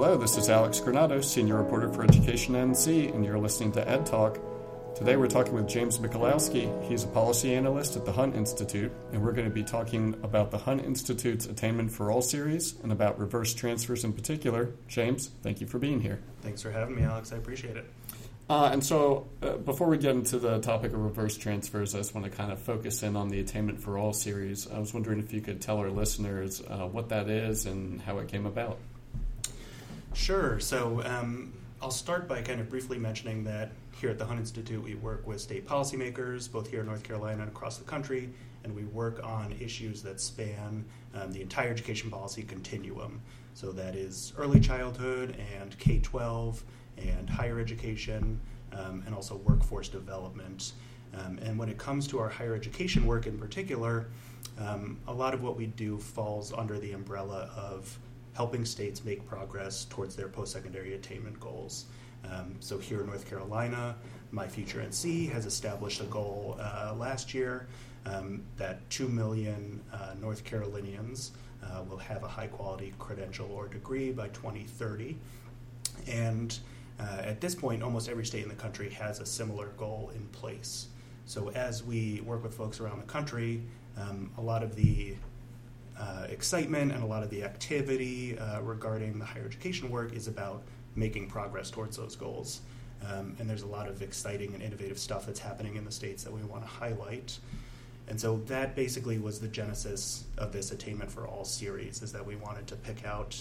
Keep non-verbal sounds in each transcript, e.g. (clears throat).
Hello, this is Alex Granados, Senior Reporter for Education NC, and you're listening to Ed Talk. Today we're talking with James Mikolowsky. He's a policy analyst at the Hunt Institute, and we're going to be talking about the Hunt Institute's Attainment for All series and about reverse transfers in particular. James, thank you for being here. Thanks for having me, Alex. I appreciate it. Uh, and so, uh, before we get into the topic of reverse transfers, I just want to kind of focus in on the Attainment for All series. I was wondering if you could tell our listeners uh, what that is and how it came about. Sure. So um, I'll start by kind of briefly mentioning that here at the Hunt Institute, we work with state policymakers, both here in North Carolina and across the country, and we work on issues that span um, the entire education policy continuum. So that is early childhood and K 12 and higher education, um, and also workforce development. Um, and when it comes to our higher education work in particular, um, a lot of what we do falls under the umbrella of helping states make progress towards their post secondary attainment goals. Um, so here in North Carolina, My Future NC has established a goal uh, last year um, that 2 million uh, North Carolinians uh, will have a high quality credential or degree by 2030. And uh, at this point, almost every state in the country has a similar goal in place. So as we work with folks around the country, um, a lot of the uh, excitement and a lot of the activity uh, regarding the higher education work is about making progress towards those goals. Um, and there's a lot of exciting and innovative stuff that's happening in the states that we want to highlight. And so that basically was the genesis of this Attainment for All series, is that we wanted to pick out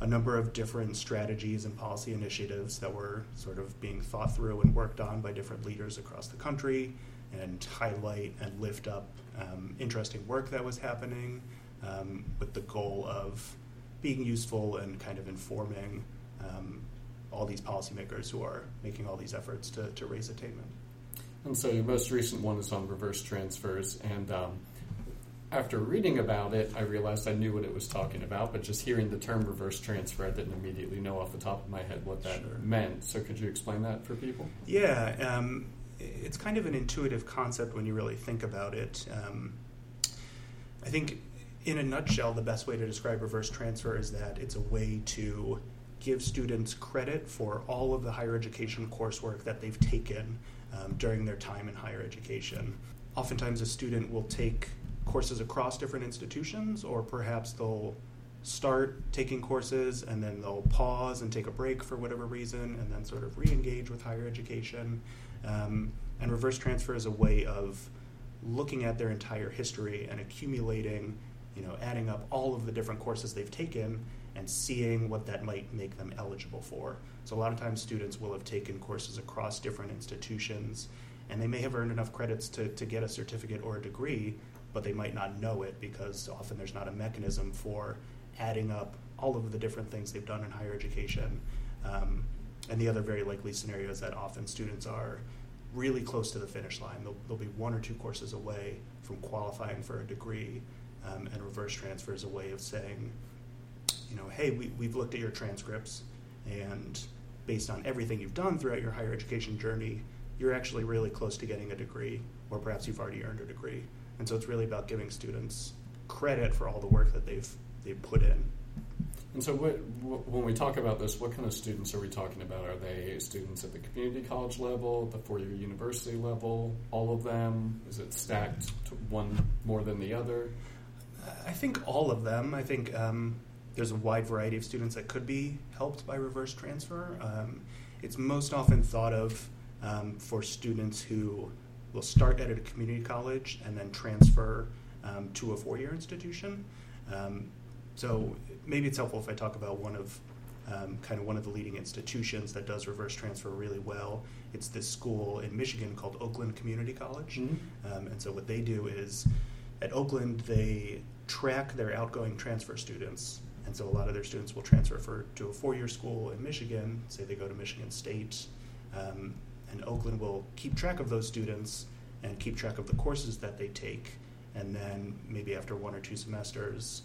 a number of different strategies and policy initiatives that were sort of being thought through and worked on by different leaders across the country and highlight and lift up um, interesting work that was happening um, with the goal of being useful and kind of informing um, all these policymakers who are making all these efforts to, to raise attainment. And so your most recent one is on reverse transfers. And um, after reading about it, I realized I knew what it was talking about, but just hearing the term reverse transfer, I didn't immediately know off the top of my head what that sure. meant. So could you explain that for people? Yeah. Um, it's kind of an intuitive concept when you really think about it. Um, I think in a nutshell, the best way to describe reverse transfer is that it's a way to give students credit for all of the higher education coursework that they've taken um, during their time in higher education. Oftentimes, a student will take courses across different institutions, or perhaps they'll start taking courses and then they'll pause and take a break for whatever reason and then sort of re engage with higher education. Um, and reverse transfer is a way of looking at their entire history and accumulating you know, adding up all of the different courses they've taken and seeing what that might make them eligible for. So a lot of times students will have taken courses across different institutions and they may have earned enough credits to, to get a certificate or a degree, but they might not know it because often there's not a mechanism for adding up all of the different things they've done in higher education. Um, and the other very likely scenario is that often students are really close to the finish line. They'll, they'll be one or two courses away from qualifying for a degree um, and reverse transfer is a way of saying, you know, hey, we, we've looked at your transcripts, and based on everything you've done throughout your higher education journey, you're actually really close to getting a degree, or perhaps you've already earned a degree. And so it's really about giving students credit for all the work that they've they've put in. And so, what, when we talk about this, what kind of students are we talking about? Are they students at the community college level, the four-year university level, all of them? Is it stacked one more than the other? I think all of them. I think um, there's a wide variety of students that could be helped by reverse transfer. Um, it's most often thought of um, for students who will start at a community college and then transfer um, to a four year institution. Um, so maybe it's helpful if I talk about one of um, kind of one of the leading institutions that does reverse transfer really well. It's this school in Michigan called Oakland Community College. Mm-hmm. and so what they do is at Oakland, they track their outgoing transfer students. And so a lot of their students will transfer for, to a four year school in Michigan, say they go to Michigan State. Um, and Oakland will keep track of those students and keep track of the courses that they take. And then maybe after one or two semesters,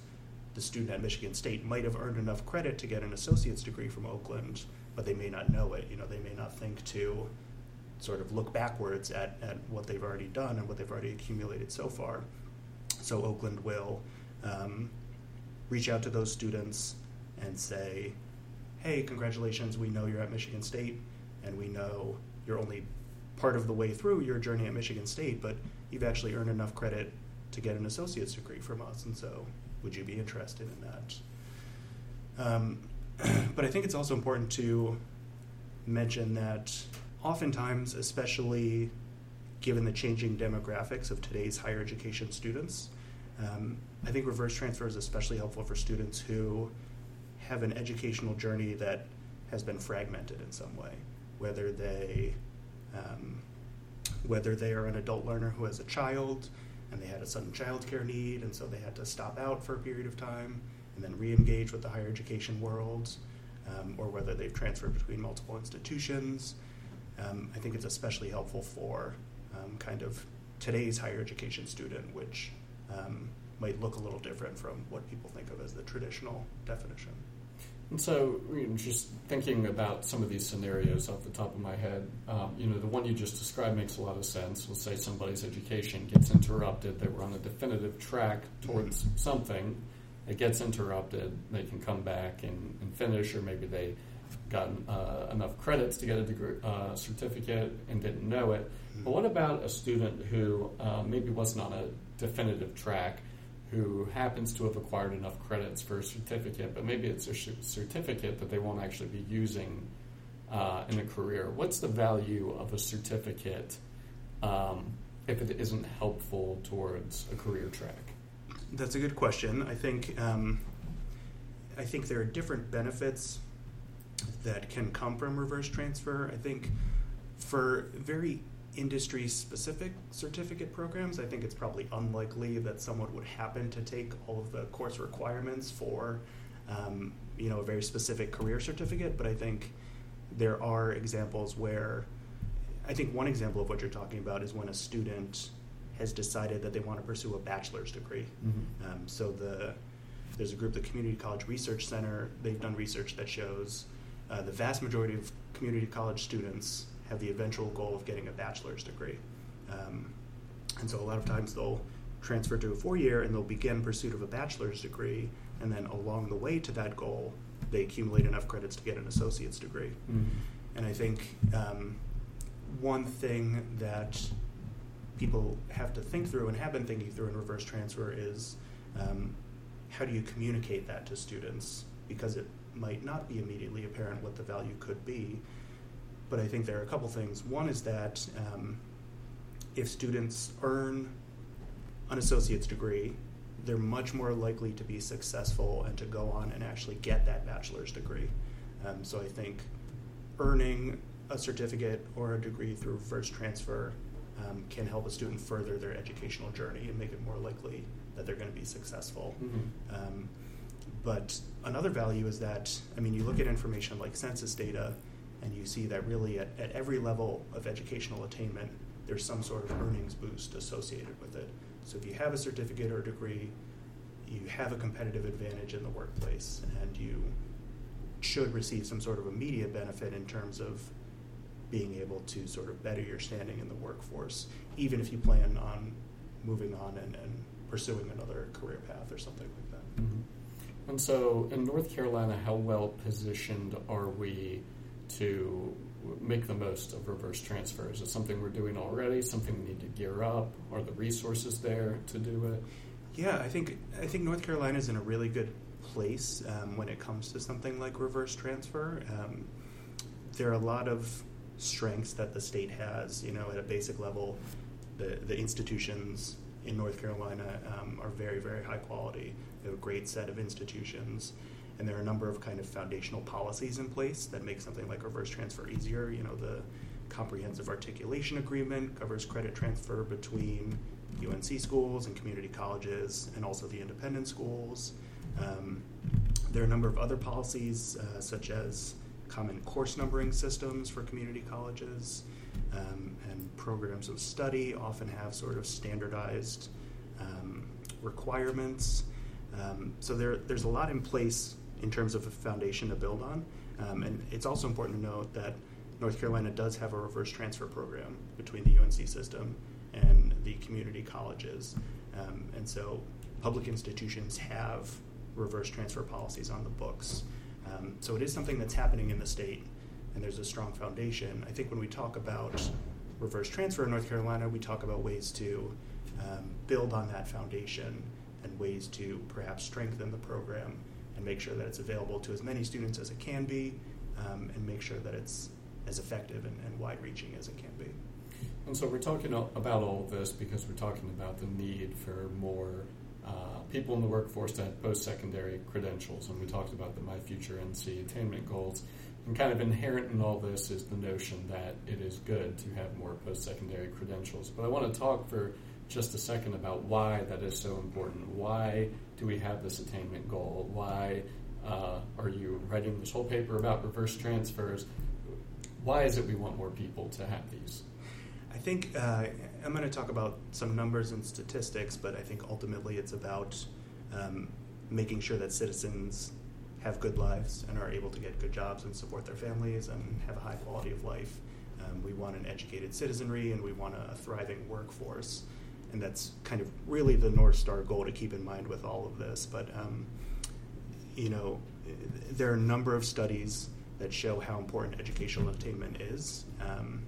the student at Michigan State might have earned enough credit to get an associate's degree from Oakland, but they may not know it. You know, they may not think to sort of look backwards at, at what they've already done and what they've already accumulated so far. So Oakland will um, reach out to those students and say, hey, congratulations, we know you're at Michigan State, and we know you're only part of the way through your journey at Michigan State, but you've actually earned enough credit to get an associate's degree from us, and so would you be interested in that? Um, (clears throat) but I think it's also important to mention that oftentimes, especially given the changing demographics of today's higher education students, um, I think reverse transfer is especially helpful for students who have an educational journey that has been fragmented in some way, whether they um, whether they are an adult learner who has a child and they had a sudden childcare need, and so they had to stop out for a period of time and then re-engage with the higher education world, um, or whether they've transferred between multiple institutions. Um, I think it's especially helpful for um, kind of today's higher education student, which um, might look a little different from what people think of as the traditional definition. And so, you know, just thinking about some of these scenarios off the top of my head, um, you know, the one you just described makes a lot of sense. Let's say somebody's education gets interrupted, they were on a definitive track towards mm-hmm. something, it gets interrupted, they can come back and, and finish, or maybe they got uh, enough credits to get a degree, uh, certificate and didn't know it. Mm-hmm. But what about a student who uh, maybe wasn't on a definitive track? who happens to have acquired enough credits for a certificate, but maybe it's a certificate that they won't actually be using uh, in a career. What's the value of a certificate um, if it isn't helpful towards a career track? That's a good question. I think um, I think there are different benefits that can come from reverse transfer. I think for very industry specific certificate programs, I think it's probably unlikely that someone would happen to take all of the course requirements for um, you know a very specific career certificate. But I think there are examples where I think one example of what you're talking about is when a student has decided that they want to pursue a bachelor's degree. Mm-hmm. Um, so the there's a group, the Community College Research Center. They've done research that shows uh, the vast majority of community college students have the eventual goal of getting a bachelor's degree. Um, and so a lot of times they'll transfer to a four year and they'll begin pursuit of a bachelor's degree, and then along the way to that goal, they accumulate enough credits to get an associate's degree. Mm-hmm. And I think um, one thing that people have to think through and have been thinking through in reverse transfer is um, how do you communicate that to students? Because it might not be immediately apparent what the value could be but I think there are a couple things. One is that um, if students earn an associate's degree, they're much more likely to be successful and to go on and actually get that bachelor's degree. Um, so I think earning a certificate or a degree through reverse transfer um, can help a student further their educational journey and make it more likely that they're going to be successful. Mm-hmm. Um, but another value is that, I mean, you look at information like census data, and you see that really at, at every level of educational attainment, there's some sort of earnings boost associated with it. So if you have a certificate or a degree, you have a competitive advantage in the workplace, and you should receive some sort of immediate benefit in terms of being able to sort of better your standing in the workforce, even if you plan on moving on and, and pursuing another career path or something like that. Mm-hmm. And so, in North Carolina, how well positioned are we to make the most of reverse transfer? Is it something we're doing already? Something we need to gear up? Are the resources there to do it? Yeah, I think I think North Carolina is in a really good place um, when it comes to something like reverse transfer. Um, there are a lot of strengths that the state has. You know, at a basic level, the the institutions in North Carolina um, are very very high quality. A great set of institutions and there are a number of kind of foundational policies in place that make something like reverse transfer easier. You know, the comprehensive articulation agreement covers credit transfer between UNC schools and community colleges, and also the independent schools. Um, there are a number of other policies, uh, such as common course numbering systems for community colleges, um, and programs of study often have sort of standardized um, requirements. Um, so there, there's a lot in place in terms of a foundation to build on. Um, and it's also important to note that North Carolina does have a reverse transfer program between the UNC system and the community colleges. Um, and so public institutions have reverse transfer policies on the books. Um, so it is something that's happening in the state, and there's a strong foundation. I think when we talk about reverse transfer in North Carolina, we talk about ways to um, build on that foundation ways to perhaps strengthen the program and make sure that it's available to as many students as it can be um, and make sure that it's as effective and, and wide reaching as it can be. And so we're talking about all of this because we're talking about the need for more uh, people in the workforce to have post secondary credentials. And we talked about the My Future NC attainment goals. And kind of inherent in all this is the notion that it is good to have more post secondary credentials. But I want to talk for just a second about why that is so important. Why do we have this attainment goal? Why uh, are you writing this whole paper about reverse transfers? Why is it we want more people to have these? I think uh, I'm going to talk about some numbers and statistics, but I think ultimately it's about um, making sure that citizens have good lives and are able to get good jobs and support their families and have a high quality of life. Um, we want an educated citizenry and we want a, a thriving workforce and that's kind of really the North Star goal to keep in mind with all of this. But, um, you know, there are a number of studies that show how important educational attainment is. Um,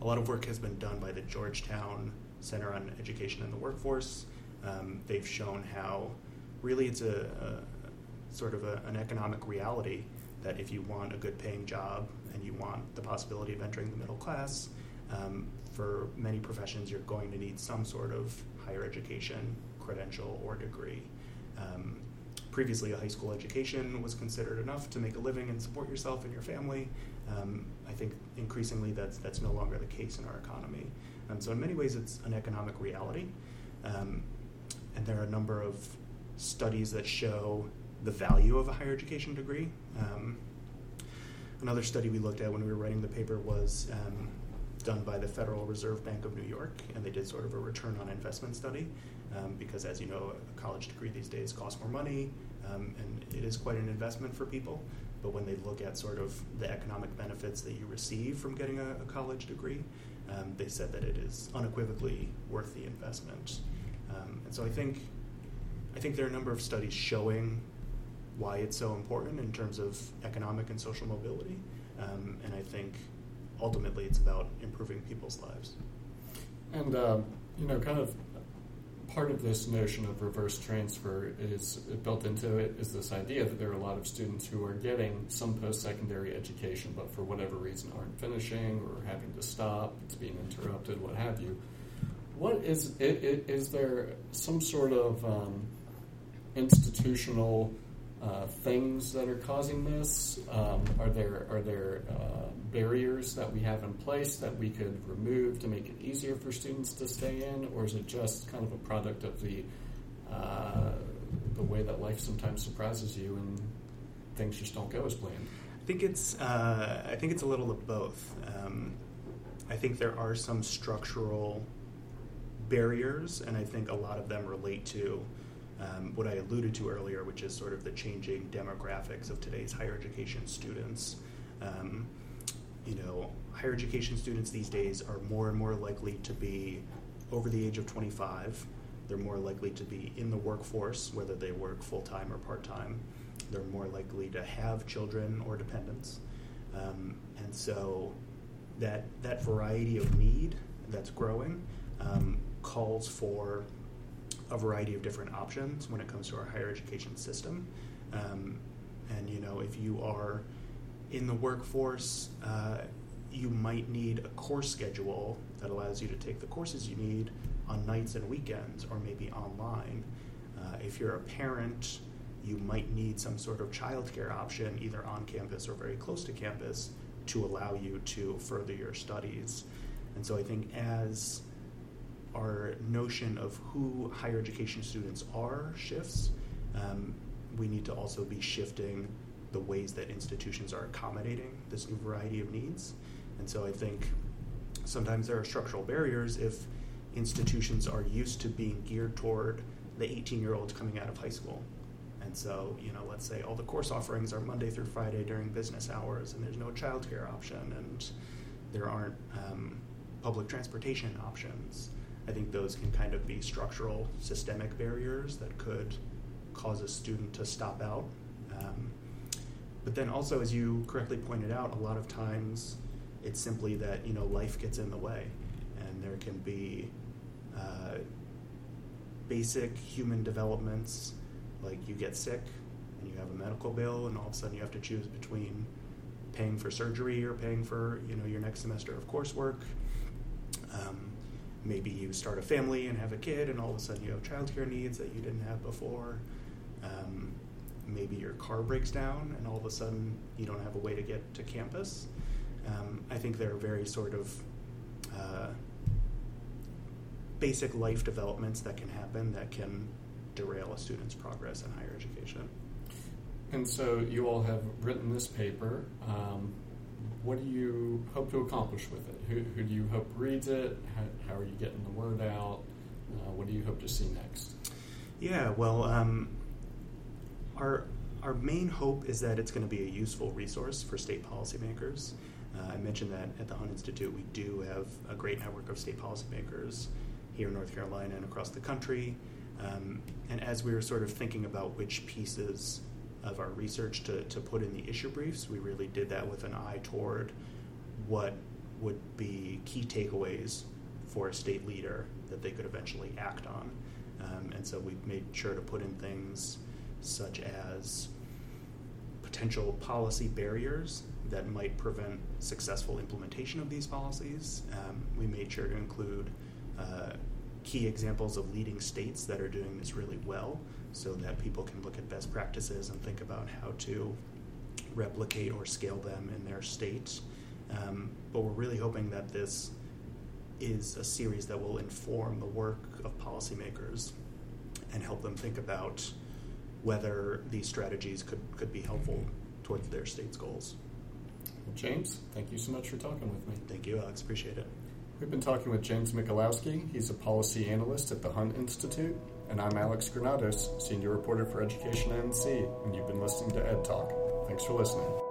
a lot of work has been done by the Georgetown Center on Education and the Workforce. Um, they've shown how really it's a, a sort of a, an economic reality that if you want a good paying job and you want the possibility of entering the middle class, um, for many professions, you're going to need some sort of higher education credential or degree. Um, previously, a high school education was considered enough to make a living and support yourself and your family. Um, I think increasingly that's that's no longer the case in our economy. Um, so in many ways, it's an economic reality, um, and there are a number of studies that show the value of a higher education degree. Um, another study we looked at when we were writing the paper was um, done by the Federal Reserve Bank of New York, and they did sort of a return on investment study. Um, because, as you know, a college degree these days costs more money, um, and it is quite an investment for people. But when they look at sort of the economic benefits that you receive from getting a, a college degree, um, they said that it is unequivocally worth the investment. Um, and so I think, I think there are a number of studies showing why it's so important in terms of economic and social mobility. Um, and I think ultimately it's about improving people's lives. And, um, you know, kind of part of this notion of reverse transfer is built into it is this idea that there are a lot of students who are getting some post secondary education, but for whatever reason aren't finishing or having to stop, it's being interrupted, what have you. What is, is there some sort of um, institutional uh, things that are causing this? Um, are there are there uh, barriers that we have in place that we could remove to make it easier for students to stay in, or is it just kind of a product of the uh, the way that life sometimes surprises you and things just don't go as planned? I think it's uh, I think it's a little of both. Um, I think there are some structural barriers, and I think a lot of them relate to um, what I alluded to earlier, which is sort of the changing demographics of today's higher education students. Um, you know, higher education students these days are more and more likely to be over the age of 25. They're more likely to be in the workforce, whether they work full time or part time. They're more likely to have children or dependents. Um, and so that, that variety of need that's growing um, calls for a variety of different options when it comes to our higher education system. Um, and you know, if you are in the workforce, uh, you might need a course schedule that allows you to take the courses you need on nights and weekends, or maybe online. Uh, if you're a parent, you might need some sort of childcare option, either on campus or very close to campus, to allow you to further your studies. And so I think as our notion of who higher education students are shifts, um, we need to also be shifting the ways that institutions are accommodating this new variety of needs. And so I think sometimes there are structural barriers if institutions are used to being geared toward the 18 year olds coming out of high school. And so, you know, let's say all the course offerings are Monday through Friday during business hours, and there's no childcare option, and there aren't um, public transportation options. I think those can kind of be structural, systemic barriers that could cause a student to stop out. Um, but then also, as you correctly pointed out, a lot of times it's simply that you know life gets in the way, and there can be uh, basic human developments like you get sick and you have a medical bill, and all of a sudden you have to choose between paying for surgery or paying for you know your next semester of coursework. Um, maybe you start a family and have a kid, and all of a sudden you have childcare needs that you didn't have before. Um, maybe your car breaks down, and all of a sudden you don't have a way to get to campus. Um, I think there are very sort of uh, basic life developments that can happen that can derail a student's progress in higher education. And so you all have written this paper. Um, what do you hope to accomplish with it? Who, who do you hope reads it? How, how, are you getting the word out? Uh, what do you hope to see next? Yeah, well, um, our our main hope is that it's going to be a useful resource for state policymakers. Uh, I mentioned that at the Hunt Institute, we do have a great network of state policymakers here in North Carolina and across the country. Um, and as we were sort of thinking about which pieces of our research to, to put in the issue briefs. We really did that with an eye toward what would be key takeaways for a state leader that they could eventually act on. Um, and so we made sure to put in things such as potential policy barriers that might prevent successful implementation of these policies. Um, we made sure to include uh, key examples of leading states that are doing this really well so that people can look at best practices and think about how to replicate or scale them in their state. Um, but we're really hoping that this is a series that will inform the work of policymakers and help them think about whether these strategies could, could be helpful towards their state's goals. Well, James, thank you so much for talking with me. Thank you, Alex. Appreciate it. We've been talking with James Mikolowsky. He's a policy analyst at the Hunt Institute. And I'm Alex Granados, Senior Reporter for Education NC, and you've been listening to Ed Talk. Thanks for listening.